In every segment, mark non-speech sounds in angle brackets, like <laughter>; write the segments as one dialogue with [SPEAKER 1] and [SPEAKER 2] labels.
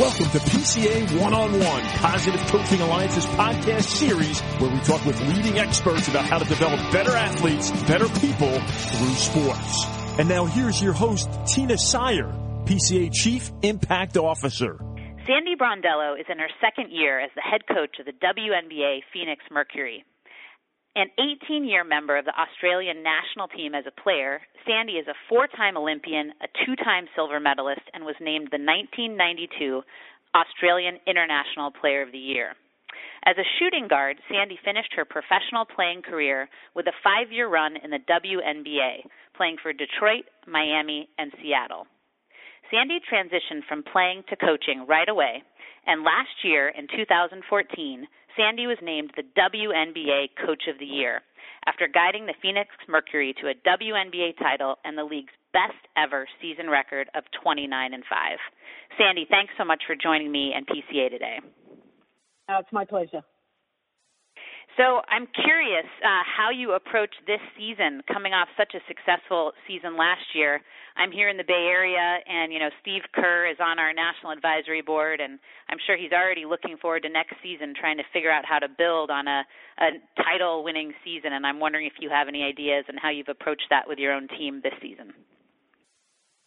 [SPEAKER 1] Welcome to PCA One-on-One, Positive Coaching Alliance's podcast series where we talk with leading experts about how to develop better athletes, better people through sports. And now here's your host, Tina Syer, PCA Chief Impact Officer.
[SPEAKER 2] Sandy Brondello is in her second year as the head coach of the WNBA Phoenix Mercury. An 18 year member of the Australian national team as a player, Sandy is a four time Olympian, a two time silver medalist, and was named the 1992 Australian International Player of the Year. As a shooting guard, Sandy finished her professional playing career with a five year run in the WNBA, playing for Detroit, Miami, and Seattle. Sandy transitioned from playing to coaching right away, and last year in 2014, Sandy was named the WNBA Coach of the Year after guiding the Phoenix Mercury to a WNBA title and the league's best ever season record of 29 and 5. Sandy, thanks so much for joining me and PCA today.
[SPEAKER 3] Uh, it's my pleasure.
[SPEAKER 2] So I'm curious uh, how you approach this season, coming off such a successful season last year. I'm here in the Bay Area, and you know Steve Kerr is on our national advisory board, and I'm sure he's already looking forward to next season, trying to figure out how to build on a, a title-winning season. And I'm wondering if you have any ideas and how you've approached that with your own team this season.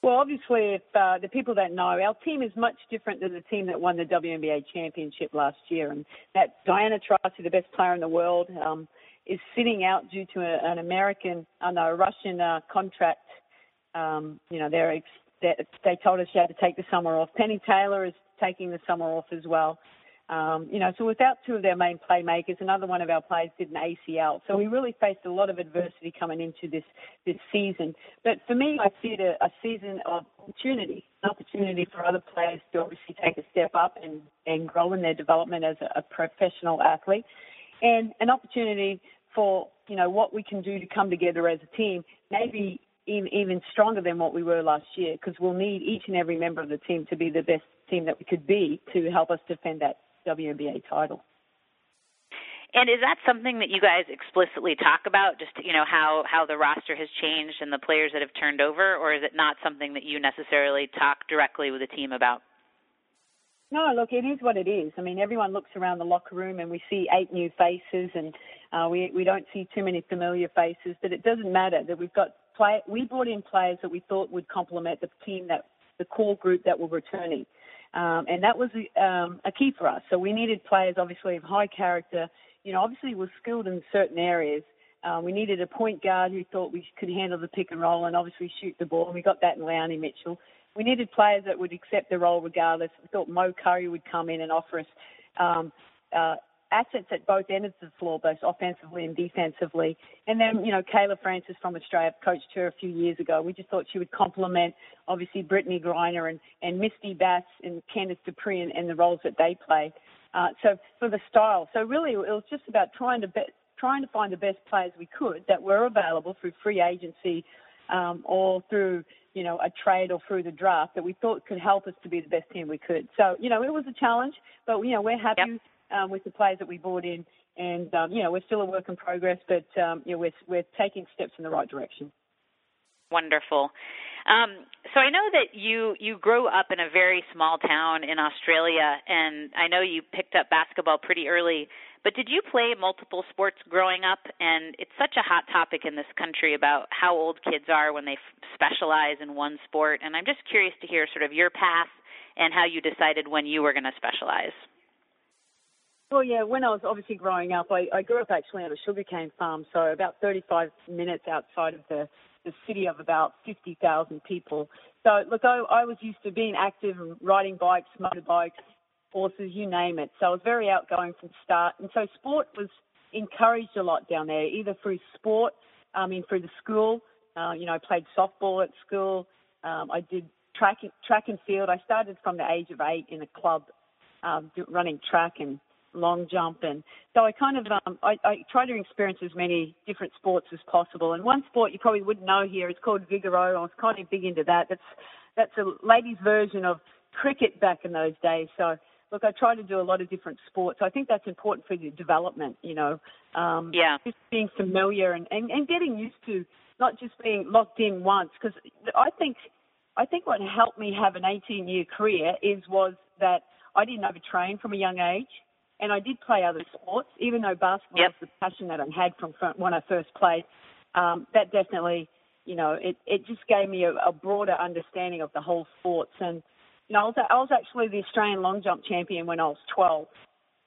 [SPEAKER 3] Well, obviously, if uh, the people that know, our team is much different than the team that won the WNBA championship last year. And that Diana Taurasi, the best player in the world, um, is sitting out due to a, an American, uh, no, a Russian uh, contract. Um, you know, they're ex- they, they told us she had to take the summer off. Penny Taylor is taking the summer off as well. Um, you know, so without two of their main playmakers, another one of our players did an ACL. So we really faced a lot of adversity coming into this this season. But for me, I see it a, a season of opportunity, an opportunity for other players to obviously take a step up and and grow in their development as a, a professional athlete, and an opportunity for you know what we can do to come together as a team, maybe even stronger than what we were last year, because we'll need each and every member of the team to be the best team that we could be to help us defend that WNBA title.
[SPEAKER 2] And is that something that you guys explicitly talk about? Just you know how how the roster has changed and the players that have turned over, or is it not something that you necessarily talk directly with the team about?
[SPEAKER 3] No, look, it is what it is. I mean, everyone looks around the locker room and we see eight new faces, and uh, we we don't see too many familiar faces. But it doesn't matter that we've got play. We brought in players that we thought would complement the team that the core group that were returning. Um, and that was um, a key for us. So we needed players, obviously, of high character. You know, obviously, were skilled in certain areas. Uh, we needed a point guard who thought we could handle the pick and roll and obviously shoot the ball. And we got that in Leilani Mitchell. We needed players that would accept the role regardless. We thought Mo Currie would come in and offer us um, uh, assets at both ends of the floor, both offensively and defensively. And then, you know, Cayla Francis from Australia coached her a few years ago. We just thought she would complement, obviously, Brittney Griner and, and Mistie Bass and Candice Dupree and, and the roles that they play. Uh, so for the style, so really it was just about trying to be, trying to find the best players we could that were available through free agency um, or through you know a trade or through the draft that we thought could help us to be the best team we could. So you know it was a challenge, but you know we're happy yep um, with the players that we brought in. And um, you know, we're still a work in progress, but um, you know, we're we're taking steps in the right direction.
[SPEAKER 2] Wonderful. Um, so I know that you you grew up in a very small town in Australia, and I know you picked up basketball pretty early. But did you play multiple sports growing up? And it's such a hot topic in this country about how old kids are when they f- specialize in one sport. And I'm just curious to hear sort of your path and how you decided when you were going to specialize.
[SPEAKER 3] Well, yeah, when I was obviously growing up, I, I grew up actually on a sugarcane farm, so about 35 minutes outside of the, the city of about 50,000 people. So, look, I, I was used to being active riding bikes, motorbikes, horses, you name it. So I was very outgoing from start. And so sport was encouraged a lot down there, either through sport, I mean, through the school. Uh, you know, I played softball at school. Um, I did track, track and field. I started from the age of eight in a club um, running track and long jump, and so I kind of um, I, I try to experience as many different sports as possible. And one sport you probably wouldn't know here is called Vigoro. I was kind of big into that. That's that's a ladies' version of cricket back in those days. So look, I try to do a lot of different sports. I think that's important for your development. You know, um,
[SPEAKER 2] yeah,
[SPEAKER 3] just being familiar and, and and getting used to not just being locked in once. Because I think I think what helped me have an 18 year career is was that I didn't overtrain from a young age, and I did play other sports, even though basketball
[SPEAKER 2] yep.
[SPEAKER 3] was the passion that I had from when I first played. Um, that definitely, you know, it it just gave me a, a broader understanding of the whole sports. And you know, I was I was actually the Australian long jump champion when I was 12.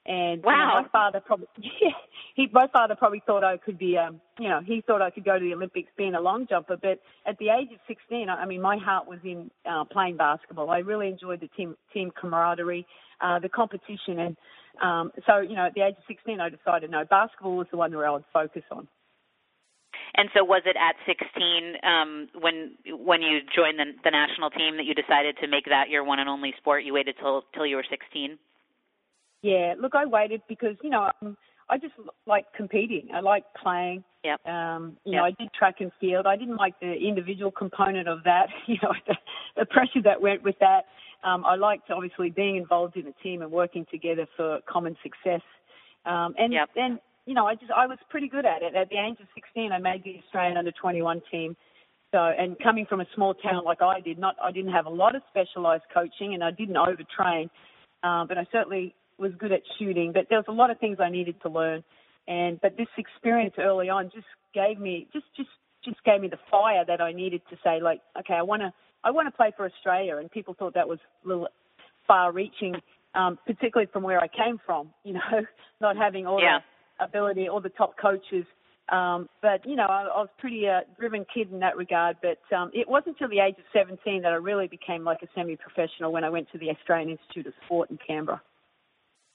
[SPEAKER 3] And
[SPEAKER 2] wow.
[SPEAKER 3] you know, my father probably, <laughs> yeah, he, my father probably thought I could be, um, you know, he thought I could go to the Olympics being a long jumper. But at the age of 16, I, I mean, my heart was in uh, playing basketball. I really enjoyed the team team camaraderie, uh, the competition, and um, so you know, at the age of 16, I decided no, basketball was the one where I would focus on.
[SPEAKER 2] And so, was it at 16 um, when when you joined the, the national team that you decided to make that your one and only sport? You waited till till you were 16.
[SPEAKER 3] Yeah, look, I waited because you know um, I just like competing. I like playing.
[SPEAKER 2] Yep.
[SPEAKER 3] Um, you
[SPEAKER 2] yep.
[SPEAKER 3] know, I did track and field. I didn't like the individual component of that. <laughs> You know, the, the pressure that went with that. Um, I liked obviously being involved in a team and working together for common success. Um, and
[SPEAKER 2] yep.
[SPEAKER 3] then you know, I just I was pretty good at it. At the age of 16, I made the Australian under 21 team. So, and coming from a small town like I did, not I didn't have a lot of specialised coaching, and I didn't overtrain, um, but I certainly was good at shooting, but there was a lot of things I needed to learn. And but this experience early on just gave me just just just gave me the fire that I needed to say like, okay, I want to I want to play for Australia. And people thought that was a little far-reaching, um, particularly from where I came from. You know, <laughs> not having all
[SPEAKER 2] yeah.
[SPEAKER 3] the ability, all the top coaches. Um, but you know, I, I was pretty uh, driven kid in that regard. But um, it wasn't until the age of 17 that I really became like a semi-professional when I went to the Australian Institute of Sport in Canberra.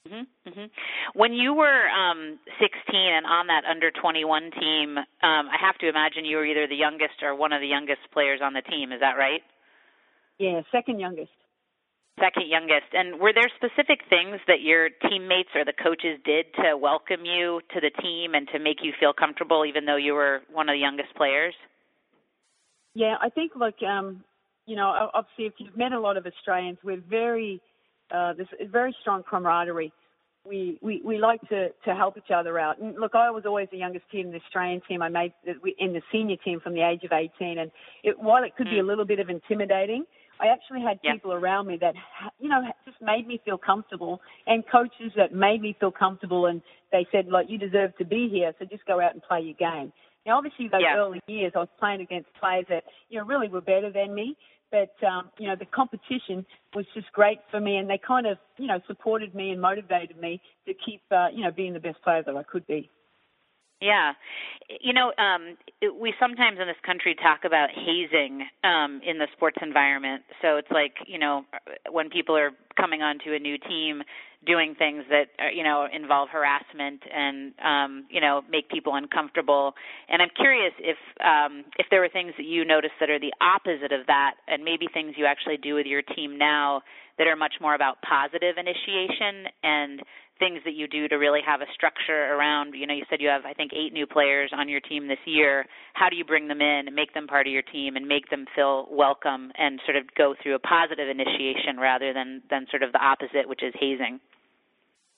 [SPEAKER 2] Mm-hmm, mm-hmm. When you were um, 16 and on that under 21 team, um, I have to imagine you were either the youngest or one of the youngest players on the team. Is that right?
[SPEAKER 3] Yeah, second youngest.
[SPEAKER 2] Second youngest. And were there specific things that your teammates or the coaches did to welcome you to the team and to make you feel comfortable, even though you were one of the youngest players?
[SPEAKER 3] Yeah, I think like um, you know, obviously if you've met a lot of Australians, we're very uh, this very strong camaraderie. We, we we like to to help each other out. And look, I was always the youngest team in the Australian team. I made it in the senior team from the age of 18, and it, while it could mm. be a mm. little bit of intimidating, I actually had
[SPEAKER 2] yep.
[SPEAKER 3] people around me that you know just made me feel comfortable, and coaches that made me feel comfortable, and they said like you deserve to be here, so just go out and play your game. Now, obviously, those early years, I was playing against players that you know really were better than me, but um, you know the competition was just great for me, and they kind of you know supported me and motivated me to keep uh, you know being the best player that I could be.
[SPEAKER 2] Yeah, you know, um, we sometimes in this country talk about hazing um, in the sports environment. So it's like you know when people are coming onto a new team, doing things that are, you know involve harassment and um, you know make people uncomfortable. And I'm curious if um, if there were things that you noticed that are the opposite of that, and maybe things you actually do with your team now that are much more about positive initiation and things that you do to really have a structure around you know you said you have i think eight new players on your team this year. How do you bring them in and make them part of your team and make them feel welcome and sort of go through a positive initiation rather than than sort of the opposite which is hazing?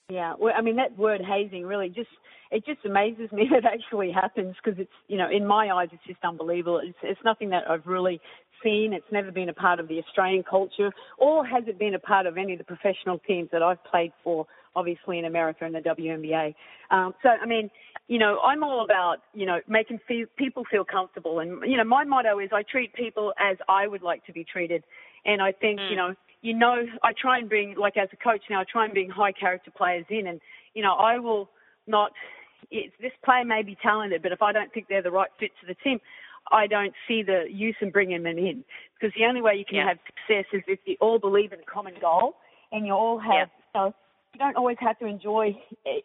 [SPEAKER 3] Yeah well i mean that word hazing really just it just amazes me <laughs> that actually happens because it's you know in my eyes it's just unbelievable. It's it's nothing that i've really seen. It's never been a part of the australian culture or has it been a part of any of the professional teams that i've played for obviously in America and the WNBA. Um, so, I mean, you know, I'm all about, you know, making feel, people feel comfortable. And, you know, my motto is I treat people as I would like to be treated. And I think, mm. you know, you know, I try and bring, like as a coach now, I try and bring high character players in. And, you know, I will not, it's, this player may be talented, but if I don't think they're the right fit to the team, I don't see the use in bringing them in. Because the only way you can
[SPEAKER 2] yeah.
[SPEAKER 3] have success is if you all believe in a common goal and you all have, yeah. you know, you don't always have to enjoy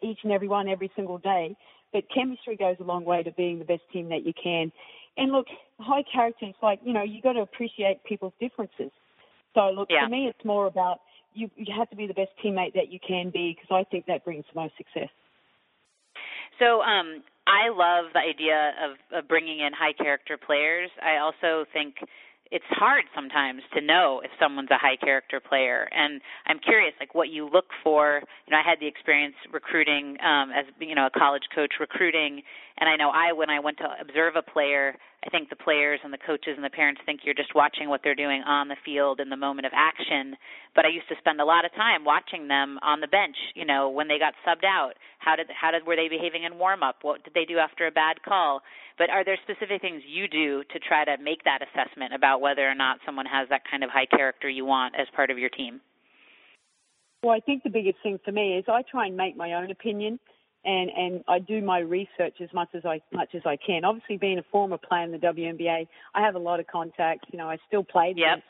[SPEAKER 3] each and every one every single day, but chemistry goes a long way to being the best team that you can. And look, high character is like, you know, you got to appreciate people's differences. So look,
[SPEAKER 2] yeah.
[SPEAKER 3] for me, it's more about you, you have to be the best teammate that you can be because I think that brings the most success.
[SPEAKER 2] So um, I love the idea of, of bringing in high character players. I also think it's hard sometimes to know if someone's a high character player. And i'm curious like what you look for. You know i had the experience recruiting um as you know a college coach recruiting and i know i when i went to observe a player I think the players and the coaches and the parents think you're just watching what they're doing on the field in the moment of action. But I used to spend a lot of time watching them on the bench. You know, when they got subbed out, how did how did were they behaving in warm up? What did they do after a bad call? But are there specific things you do to try to make that assessment about whether or not someone has that kind of high character you want as part of your team?
[SPEAKER 3] Well, I think the biggest thing for me is I try and make my own opinion and and I do my research as much as I much as I can. Obviously, being a former player in the WNBA, I have a lot of contacts. You know, I still play.
[SPEAKER 2] Yep.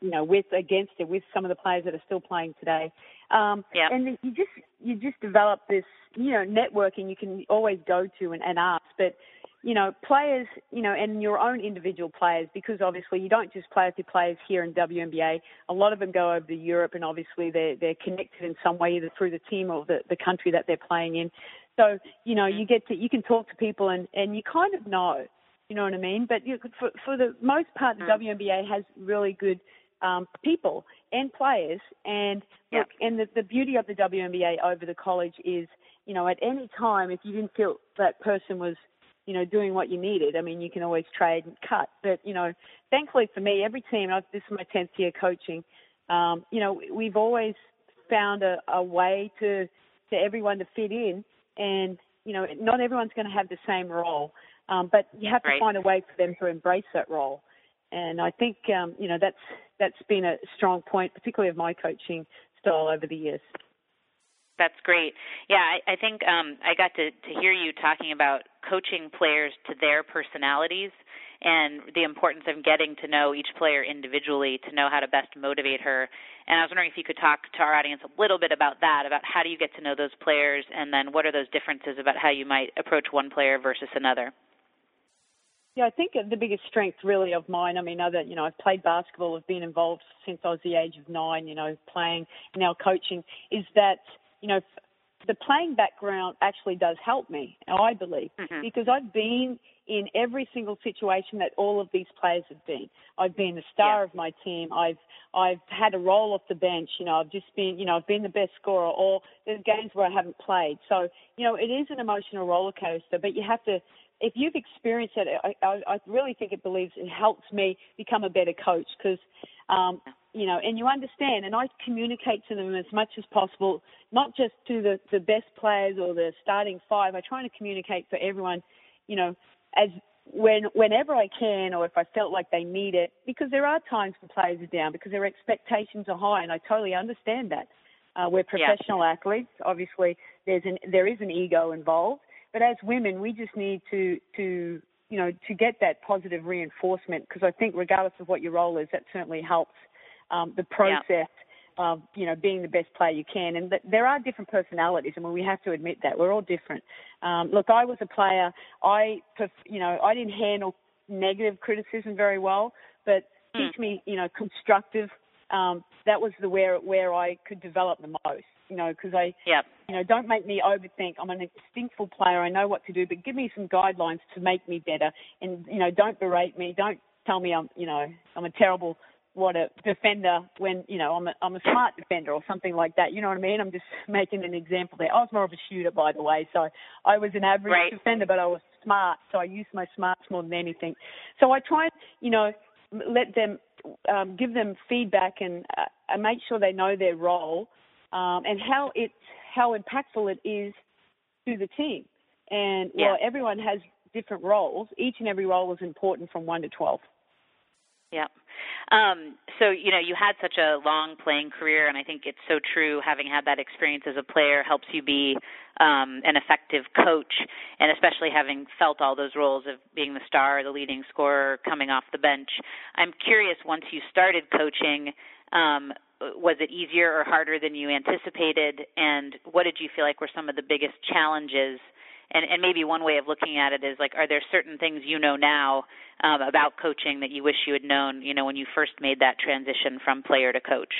[SPEAKER 3] you know, with against it with some of the players that are still playing today. Um,
[SPEAKER 2] yep.
[SPEAKER 3] And you just you just develop this you know networking you can always go to and, and ask, but you know, players, you know, and your own individual players, because obviously you don't just play with your players here in WNBA. A lot of them go over to Europe, and obviously they're they're connected in some way, either through the team or the the country that they're playing in. So you know, you get to you can talk to people, and and you kind of know, you know what I mean. But you, for for the most part, the mm. WNBA has really good um, people and players, and
[SPEAKER 2] yeah.
[SPEAKER 3] look, and the the beauty of the WNBA over the college is, you know, at any time if you didn't feel that person was you know, doing what you needed. I mean, you can always trade and cut, but you know, thankfully for me, every team. I've, this is my tenth year coaching. Um, you know, we've always found a, a way to to everyone to fit in, and you know, not everyone's going to have the same role, um, but you have to
[SPEAKER 2] right.
[SPEAKER 3] find a way for them to embrace that role. And I think um, you know that's that's been a strong point, particularly of my coaching style over the years.
[SPEAKER 2] That's great. Yeah, I, I think um, I got to, to hear you talking about coaching players to their personalities and the importance of getting to know each player individually to know how to best motivate her. And I was wondering if you could talk to our audience a little bit about that, about how do you get to know those players, and then what are those differences about how you might approach one player versus another.
[SPEAKER 3] Yeah, I think the biggest strength really of mine, I mean, other, you know, I've played basketball, I've been involved since I was the age of nine, you know, playing, now coaching, is that – you know, the playing background actually does help me, I believe,
[SPEAKER 2] mm-hmm.
[SPEAKER 3] because I've been in every single situation that all of these players have been. I've been the star
[SPEAKER 2] yeah.
[SPEAKER 3] of my team. I've I've had a role off the bench. You know, I've just been, you know, I've been the best scorer. Or there's games where I haven't played. So, you know, it is an emotional roller coaster. But you have to, if you've experienced it, I, I, I really think it believes it helps me become a better coach because um, you know, and you understand. And I communicate to them as much as possible, not just to the, the best players or the starting five. I try to communicate for everyone, you know, as when whenever I can or if I felt like they need it, because there are times when players are down because their expectations are high, and I totally understand that. Uh, we're professional
[SPEAKER 2] yeah.
[SPEAKER 3] athletes. Obviously, there's an there is an ego involved, but as women, we just need to to you know to get that positive reinforcement because I think regardless of what your role is, that certainly helps um, the process yeah. of you know being the best player you can. And th- there are different personalities, I and mean, we have to admit that we're all different. Um, look, I was a player. I you know I didn't handle negative criticism very well, but
[SPEAKER 2] mm.
[SPEAKER 3] teach me you know constructive. Um, that was the where where I could develop the most. You know, because I,
[SPEAKER 2] yep.
[SPEAKER 3] you know, don't make me overthink. I'm an instinctful player. I know what to do, but give me some guidelines to make me better. And you know, don't berate me. Don't tell me I'm, you know, I'm a terrible what a defender when you know I'm a, I'm a smart defender or something like that. You know what I mean? I'm just <laughs> making an example there. I was more of a shooter, by the way, so I was an average
[SPEAKER 2] right.
[SPEAKER 3] defender, but I was smart, so I used my smarts more than anything. So I try and you know let them um, give them feedback and uh, and make sure they know their role um, and how it's how impactful it is to the team. And
[SPEAKER 2] yeah.
[SPEAKER 3] well, everyone has different roles. Each and every role is important from one to twelve.
[SPEAKER 2] Yeah. Um, so, you know, you had such a long playing career, and I think it's so true. Having had that experience as a player helps you be um, an effective coach, and especially having felt all those roles of being the star, the leading scorer, coming off the bench. I'm curious, once you started coaching, um, was it easier or harder than you anticipated? And what did you feel like were some of the biggest challenges? and, and maybe one way of looking at it is like, are there certain things you know now um, about coaching that you wish you had known, you know, when you first made that transition from player to coach?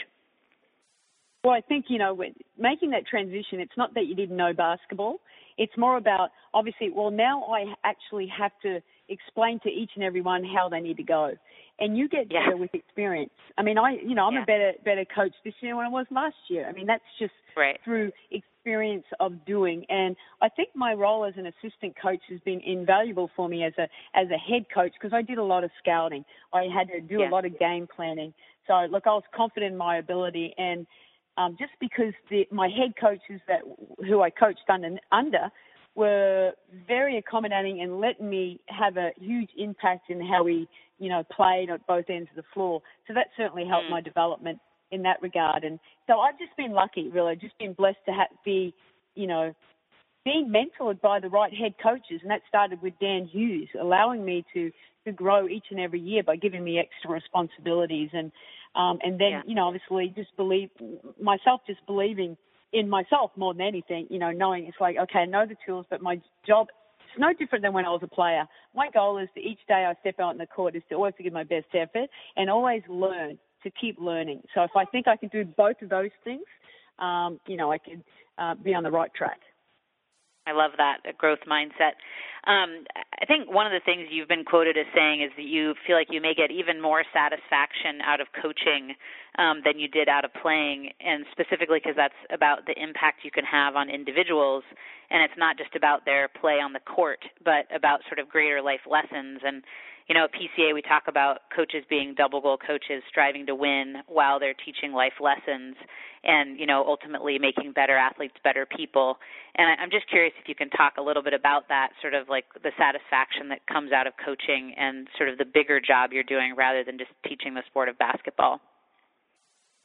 [SPEAKER 3] Well, I think you know, making that transition, it's not that you didn't know basketball. It's more about obviously. Well, now I actually have to explain to each and every one how they need to go. And you get
[SPEAKER 2] yeah.
[SPEAKER 3] better with experience. I mean, I, you know, I'm
[SPEAKER 2] yeah.
[SPEAKER 3] a better better coach this year than I was last year. I mean, that's just
[SPEAKER 2] right.
[SPEAKER 3] through experience of doing. And I think my role as an assistant coach has been invaluable for me as a as a head coach because I did a lot of scouting. I had to do
[SPEAKER 2] yeah.
[SPEAKER 3] a lot of game planning. So look, I was confident in my ability and um, just because the, my head coaches that who I coached under, under were very accommodating and let me have a huge impact in how we, you know, played at both ends of the floor. So that certainly helped
[SPEAKER 2] mm.
[SPEAKER 3] my development in that regard. And so I've just been lucky, really. I've just been blessed to have, be, you know, being mentored by the right head coaches, and that started with Dan Hughes, allowing me to to grow each and every year by giving me extra responsibilities and um, and then,
[SPEAKER 2] yeah.
[SPEAKER 3] you know, obviously just believe myself, just believing in myself more than anything, you know, knowing it's like, okay, I know the tools, but my job, it's no different than when I was a player. My goal is to each day I step out in the court is to always give my best effort and always learn, to keep learning. So if I think I can do both of those things, um, you know, I can uh, be on the right track.
[SPEAKER 2] I love that a growth mindset. Um, I think one of the things you've been quoted as saying is that you feel like you may get even more satisfaction out of coaching um, than you did out of playing, and specifically because that's about the impact you can have on individuals, and it's not just about their play on the court, but about sort of greater life lessons. And you know, at PCA we talk about coaches being double goal coaches, striving to win while they're teaching life lessons, and you know, ultimately making better athletes better people. And I'm just curious if you can talk a little bit about that, sort of like the satisfaction that comes out of coaching and sort of the bigger job you're doing rather than just teaching the sport of basketball.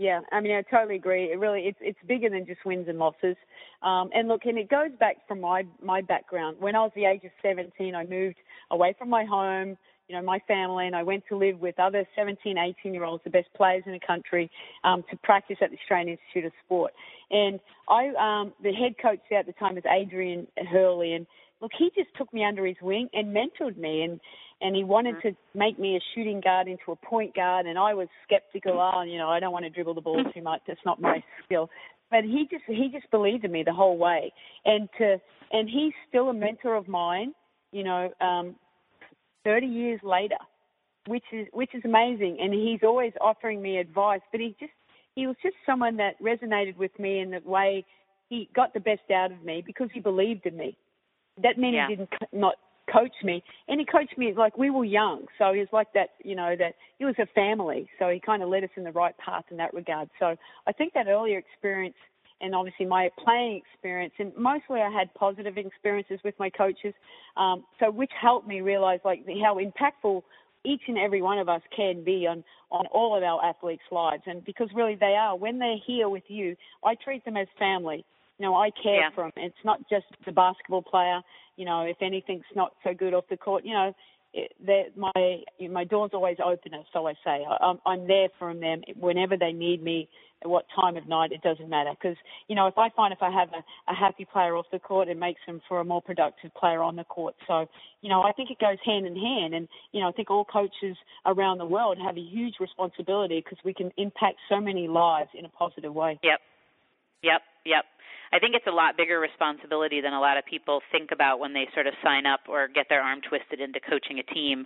[SPEAKER 3] Yeah, I mean, I totally agree. It really, it's it's bigger than just wins and losses. Um, and look, and it goes back from my my background. When I was the age of 17, I moved away from my home, you know, my family, and I went to live with other 17, 18 year olds, the best players in the country, um, to practice at the Australian Institute of Sport. And I, um, the head coach there at the time was Adrian Hurley, and look, he just took me under his wing and mentored me, and and he wanted to make me a shooting guard into a point guard, and I was skeptical. Oh, you know, I don't want to dribble the ball too much. That's not my skill. But he just he just believed in me the whole way, and to and he's still a mentor of mine. You know, um, 30 years later, which is which is amazing. And he's always offering me advice. But he just he was just someone that resonated with me in the way he got the best out of me because he believed in me. That meant
[SPEAKER 2] yeah.
[SPEAKER 3] he didn't not coach me, and he coached me like we were young. So he was like that, you know, that he was a family. So he kind of led us in the right path in that regard. So I think that earlier experience and obviously my playing experience, and mostly I had positive experiences with my coaches, um, so which helped me realize like how impactful each and every one of us can be on on all of our athletes' lives, and because really they are when they're here with you, I treat them as family. You know, I care
[SPEAKER 2] yeah.
[SPEAKER 3] for them. It's not just the basketball player. You know, if anything's not so good off the court, you know, my my door's always open, so I say. I, I'm, I'm there for them whenever they need me at what time of night, it doesn't matter. Because, you know, if I find if I have a, a happy player off the court, it makes them for a more productive player on the court. So, you know, I think it goes hand in hand. And, you know, I think all coaches around the world have a huge responsibility because we can impact so many lives in a positive way.
[SPEAKER 2] Yep. Yep. Yep. I think it's a lot bigger responsibility than a lot of people think about when they sort of sign up or get their arm twisted into coaching a team.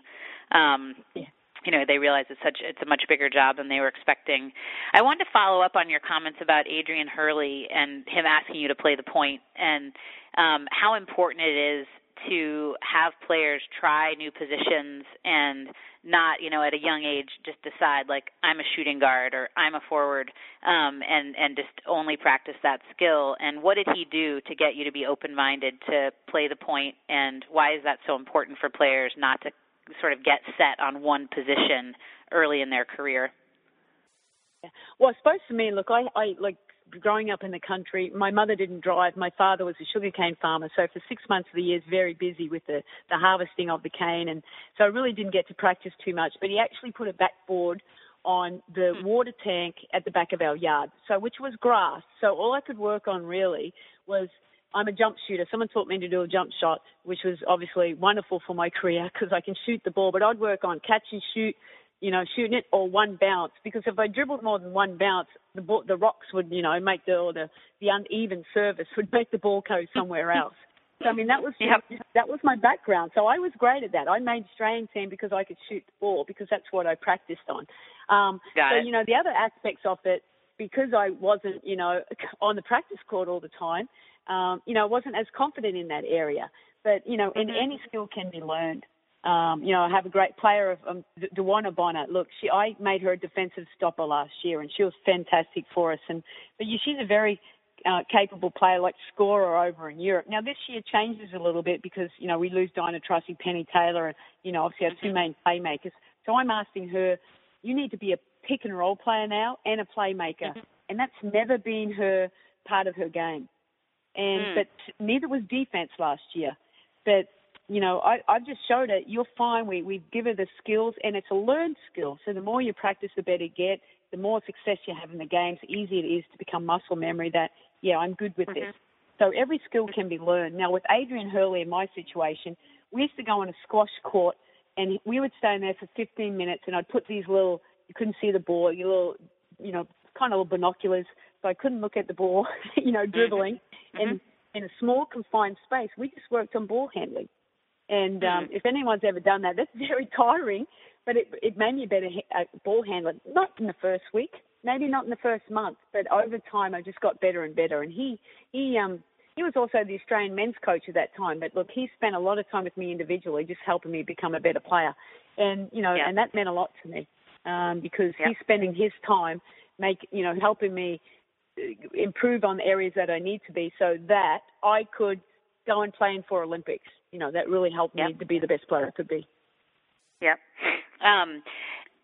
[SPEAKER 2] Um, yeah you know they realize it's such it's a much bigger job than they were expecting. I wanted to follow up on your comments about Adrian Hurley and him asking you to play the point and um, how important it is to have players try new positions and not you know at a young age just decide like I'm a shooting guard or I'm a forward um and and just only practice that skill. And what did he do to get you to be open minded to play the point? And why is that so important for players not to sort of get set on one position early in their career?
[SPEAKER 3] Well, I suppose for me, look, I, I like growing up in the country. My mother didn't drive. My father was a sugarcane farmer, so for six months of the year, very busy with the the harvesting of the cane, and so I really didn't get to practice too much. But he actually put a backboard on the hmm. water tank at the back of our yard, so which was grass. So all I could work on really was I'm a jump shooter. Someone taught me to do a jump shot, which was obviously wonderful for my <laughs> career because I can shoot the ball. But I'd work on catch and shoot, you know, shooting it or one bounce. Because if I dribbled more than one bounce, the ball, the rocks would, you know, make the or the the uneven surface would make the ball go somewhere else. <laughs> So I mean, that was
[SPEAKER 2] yep.
[SPEAKER 3] that was my background. So I was great at that. I made Australian team because I could shoot the ball because that's what I practiced on. Um,
[SPEAKER 2] Got
[SPEAKER 3] so
[SPEAKER 2] it.
[SPEAKER 3] you know, the other aspects of it, because I wasn't, you know, on the practice court all the time, um, you know, I wasn't as confident in that area. But you know,
[SPEAKER 2] mm-hmm.
[SPEAKER 3] and any skill can be learned. Um, you know, I have a great player of um, DeWanna Bonner. Look, she I made her a defensive stopper last year, and she was fantastic for us. And but you, she's a very uh, capable player, like scorer over in Europe. Now this year changes a little bit because you know we lose Diana Taurasi, Penny Taylor, and you know obviously our two main playmakers. So I'm asking her, you need to be a pick and roll player now and a playmaker,
[SPEAKER 2] mm-hmm.
[SPEAKER 3] and that's never been her part of her game. And
[SPEAKER 2] mm.
[SPEAKER 3] but neither was defense last year. But you know, I, I've just showed it. You're fine. We we give her the skills, and it's a learned skill. So the more you practice, the better you get. The more success you have in the games, the easier it is to become muscle memory. That yeah, I'm good with
[SPEAKER 2] mm-hmm.
[SPEAKER 3] this. So every skill can be learned. Now with Adrian Hurley in my situation, we used to go on a squash court, and we would stay in there for 15 minutes, and I'd put these little you couldn't see the ball, you little you know kind of little binoculars, so I couldn't look at the ball, <laughs> you know, dribbling,
[SPEAKER 2] mm-hmm.
[SPEAKER 3] and in a small confined space, we just worked on ball handling. And um,
[SPEAKER 2] mm.
[SPEAKER 3] if anyone's ever done that, that's <laughs> very tiring, but it, it made me a better uh, ball handler. Not in the first week, maybe not in the first month, but over time I just got better and better. And he he um he was also the Australian men's coach at that time. But look, he spent a lot of time with me individually, just helping me become a better player. And you know,
[SPEAKER 2] yeah.
[SPEAKER 3] and that meant a lot to me um, because
[SPEAKER 2] yeah.
[SPEAKER 3] he's spending his time make you know helping me uh, improve on the areas that I need to be, so that I could go and play in for Olympics. You know, that really helped
[SPEAKER 2] yep.
[SPEAKER 3] me to be the best player I could be.
[SPEAKER 2] Yep. Um,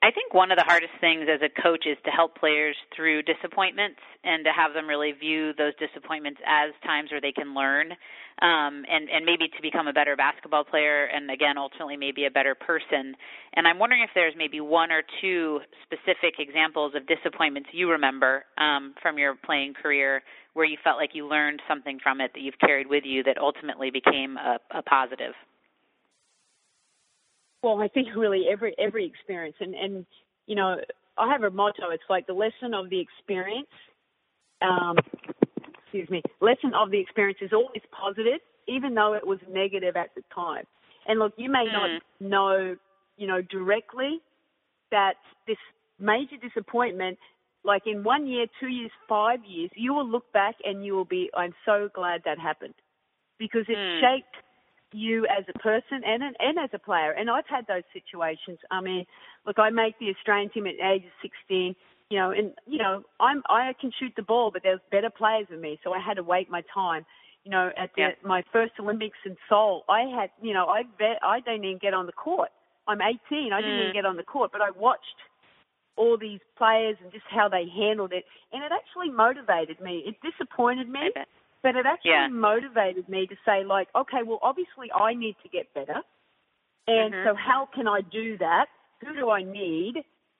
[SPEAKER 2] I think one of the hardest things as a coach is to help players through disappointments and to have them really view those disappointments as times where they can learn um, and, and maybe to become a better basketball player and again ultimately maybe a better person. And I'm wondering if there's maybe one or two specific examples of disappointments you remember um, from your playing career where you felt like you learned something from it that you've carried with you that ultimately became a, a positive.
[SPEAKER 3] Well, I think really every every experience, and and you know, I have a motto. It's like the lesson of the experience. Um, excuse me. Lesson of the experience is always positive, even though it was negative at the time. And look, you may mm. not know, you know, directly that this major disappointment, like in one year, two years, five years, you will look back and you will be, I'm so glad that happened because it
[SPEAKER 2] mm.
[SPEAKER 3] shaped you as a person and an, and as a player. And I've had those situations. I mean, look, I make the Australian team at age of 16. You know, and you know, I'm I can shoot the ball, but there's better players than me, so I had to wait my time. You know, at the,
[SPEAKER 2] yeah.
[SPEAKER 3] my first Olympics in Seoul, I had, you know, I bet I didn't even get on the court. I'm 18. I didn't
[SPEAKER 2] mm.
[SPEAKER 3] even get on the court, but I watched all these players and just how they handled it, and it actually motivated me. It disappointed me, but it actually
[SPEAKER 2] yeah.
[SPEAKER 3] motivated me to say, like, okay, well, obviously I need to get better. And
[SPEAKER 2] mm-hmm.
[SPEAKER 3] so how can I do that? Who do I need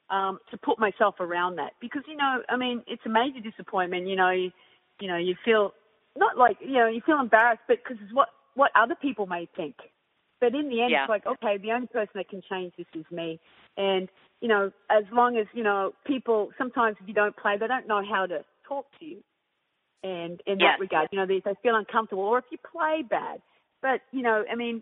[SPEAKER 3] um, to put myself around that? Because, you know, I mean, it's a major disappointment. You know, you, you know, you feel not like, you know, you feel embarrassed, but because it's what, what other people may think. But in the end,
[SPEAKER 2] yeah.
[SPEAKER 3] it's like, okay, the only person that can change this is me. And, you know, as long as, you know, people, sometimes if you don't play, they don't know how to talk to you and in
[SPEAKER 2] yes.
[SPEAKER 3] that regard, you know, they, they feel uncomfortable, or if you play bad. But you know, I mean,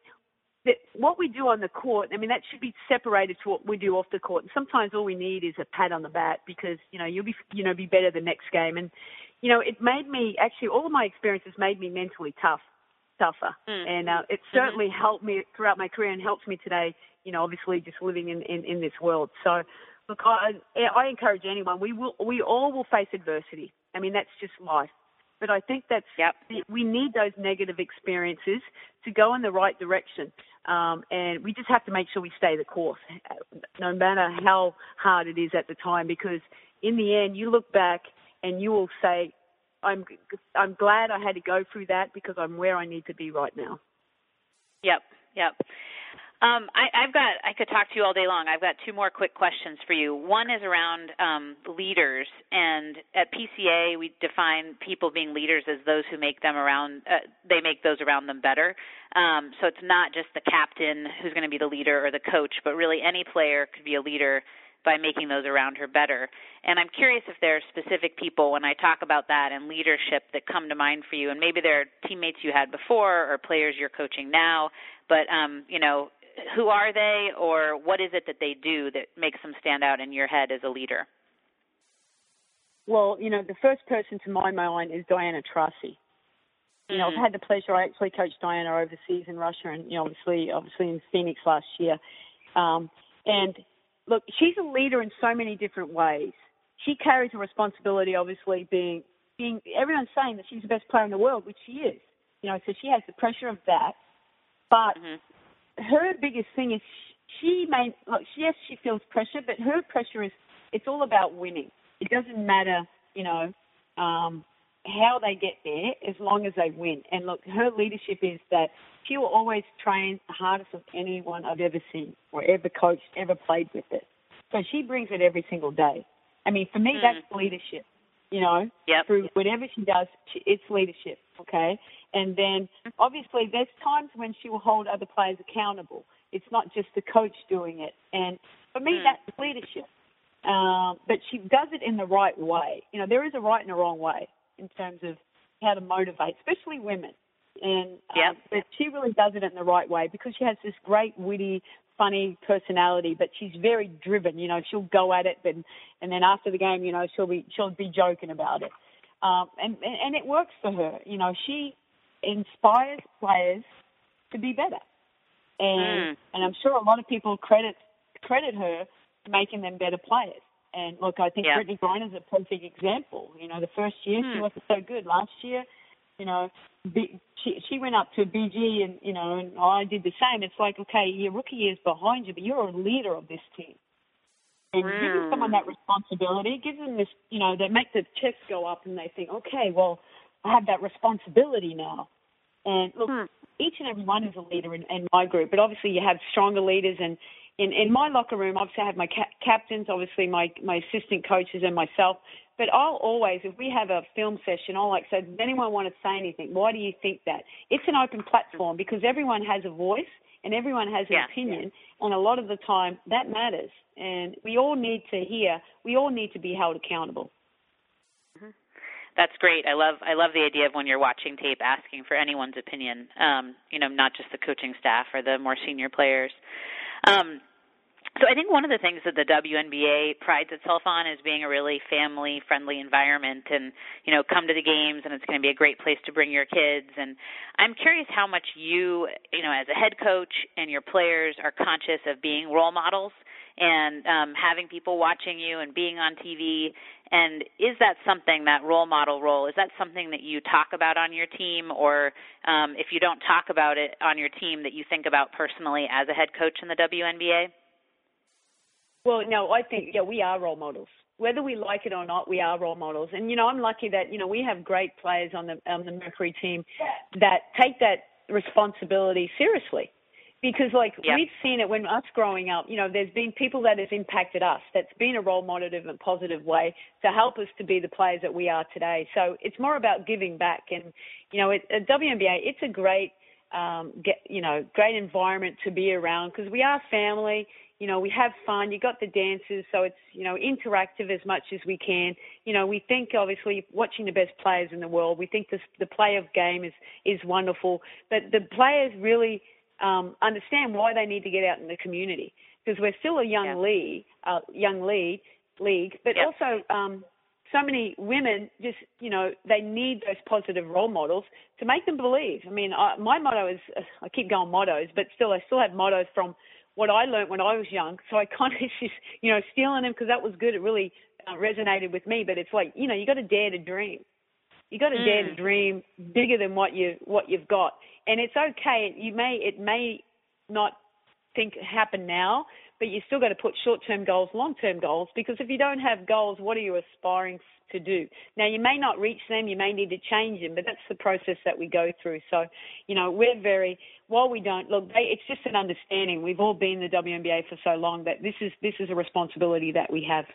[SPEAKER 3] that what we do on the court, I mean, that should be separated to what we do off the court. And sometimes all we need is a pat on the back because you know you'll be you know be better the next game. And you know, it made me actually all of my experiences made me mentally tough, tougher,
[SPEAKER 2] mm.
[SPEAKER 3] and uh, it certainly mm-hmm. helped me throughout my career and helps me today. You know, obviously just living in in, in this world. So. Look, I, I encourage anyone. We will. We all will face adversity. I mean, that's just life. But I think that's
[SPEAKER 2] yep.
[SPEAKER 3] we need those negative experiences to go in the right direction, um, and we just have to make sure we stay the course, no matter how hard it is at the time. Because in the end, you look back and you will say, "I'm I'm glad I had to go through that because I'm where I need to be right now."
[SPEAKER 2] Yep. Yep. Um, I, I've got. I could talk to you all day long. I've got two more quick questions for you. One is around um, leaders, and at PCA we define people being leaders as those who make them around. Uh, they make those around them better. Um, so it's not just the captain who's going to be the leader or the coach, but really any player could be a leader by making those around her better. And I'm curious if there are specific people when I talk about that and leadership that come to mind for you. And maybe they're teammates you had before or players you're coaching now. But um, you know, who are they, or what is it that they do that makes them stand out in your head as a leader?
[SPEAKER 3] Well, you know, the first person to my mind is Diana Taurasi. You know. I've had the pleasure. I actually coached Diana overseas in Russia, and you know, obviously, obviously in Phoenix last year. Um, and look, she's a leader in so many different ways. She carries a responsibility, obviously, being being everyone's saying that she's the best player in the world, which she is. You know, so she has the pressure of that. But mm-hmm. her biggest thing is she may look. Yes, she feels pressure, but her pressure is it's all about winning. It doesn't matter, you know, um, how they get there as long as they win. And look, her leadership is that she will always train the hardest of anyone I've ever seen or ever coached, ever played with it. So she brings it every single day. I mean, for me, mm. that's leadership. You know,
[SPEAKER 2] yep.
[SPEAKER 3] through whatever she does, she, it's leadership. Okay, and then obviously there's times when she will hold other players accountable. It's not just the coach doing it. And for me, mm. that's leadership. Um, but she does it in the right way. You know, there is a right and a wrong way in terms of how to motivate, especially women. And
[SPEAKER 2] um,
[SPEAKER 3] but she really does it in the right way because she has this great, witty, funny personality. But she's very driven. You know, she'll go at it, and and then after the game, you know, she'll be she'll be joking about it. Um, and and it works for her. You know, she inspires players to be better, and mm. and I'm sure a lot of people credit credit her making them better players. And look, I think yeah. Brittney Griner's a perfect example. You know, the first year hmm. she wasn't so good. Last year, you know, B, she she went up to BG and you know, and I did the same. It's like, okay, your rookie year's behind you, but you're a leader of this team. And mm. giving someone that responsibility gives them this, you know, they make the chest go up and they think, okay, well, I have that responsibility now. And look, hmm. each and every one is a leader in, in my group, but obviously you have stronger leaders and in, in my locker room, obviously I have my ca- captains, obviously my, my assistant coaches and myself. But I'll always, if we have a film session, I'll like say, does anyone want to say anything? Why do you think that? It's an open platform because everyone has a voice and everyone has an
[SPEAKER 2] yeah,
[SPEAKER 3] opinion.
[SPEAKER 2] Yeah.
[SPEAKER 3] And a lot of the time that matters. And we all need to hear, we all need to be held accountable.
[SPEAKER 2] Mm-hmm. That's great. I love I love the idea of when you're watching tape asking for anyone's opinion. Um, you know, not just the coaching staff or the more senior players. Um, so I think one of the things that the WNBA prides itself on is being a really family friendly environment and you know come to the games and it's going to be a great place to bring your kids. And I'm curious how much you you know as a head coach and your players are conscious of being role models and um having people watching you and being on TV and is that something that role model role is that something that you talk about on your team? Or um if you don't talk about it on your team that you think about personally as a head coach in the WNBA?
[SPEAKER 3] Well, no, I think yeah, we are role models. Whether we like it or not, we are role models. And you know, I'm lucky that you know we have great players on the on the Mercury team that take that responsibility seriously. Because like
[SPEAKER 2] yep.
[SPEAKER 3] we've seen it when us growing up, you know, there's been people that has impacted us. That's been a role model in a positive way to help us to be the players that we are today. So it's more about giving back. And you know, it, at WNBA, it's a great um, get you know great environment to be around because we are family you know, we have fun. You got the dances, so it's you know interactive as much as we can. You know, we think obviously watching the best players in the world. We think this, the play of game is is wonderful, but the players really um, understand why they need to get out in the community because we're still a young yeah. league, uh, young league, league, but
[SPEAKER 2] yeah.
[SPEAKER 3] also um, so many women just you know they need those positive role models to make them believe. I mean, I, my motto is I keep going mottos, but still I still have mottos from what I learned when I was young. So I kind of <laughs> just, you know, stealing them because that was good. It really uh, resonated with me. But it's like, you know, you got to dare to dream. You got to mm. dare to dream bigger than what you what you've got. And it's okay. You may it may not think happen now, but you still got to put short term goals, long term goals. Because if you don't have goals, what are you aspiring to do. Now, you may not reach them, you may need to change them, but that's the process that we go through. So, you know, we're very, while we don't, look, they, it's just an understanding. We've all been the WNBA for so long that this is, this is a responsibility that we have.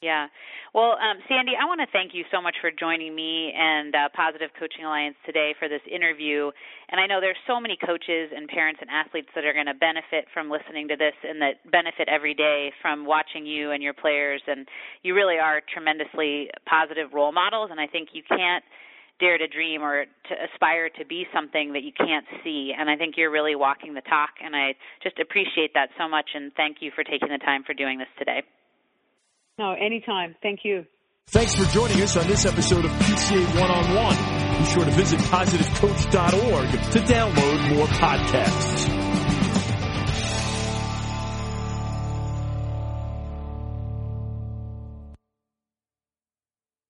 [SPEAKER 2] Yeah. Well, um, Sandy, I want to thank you so much for joining me and uh, Positive Coaching Alliance today for this interview. And I know there's so many coaches and parents and athletes that are going to benefit from listening to this and that benefit every day from watching you and your players. And you really are tremendously positive role models. And I think you can't dare to dream or to aspire to be something that you can't see. And I think you're really walking the talk. And I just appreciate that so much. And thank you for taking the time for doing this today.
[SPEAKER 3] No, anytime. Thank you.
[SPEAKER 1] Thanks for joining us on this episode of PCA One on One. Be sure to visit positivecoach.org to download more podcasts.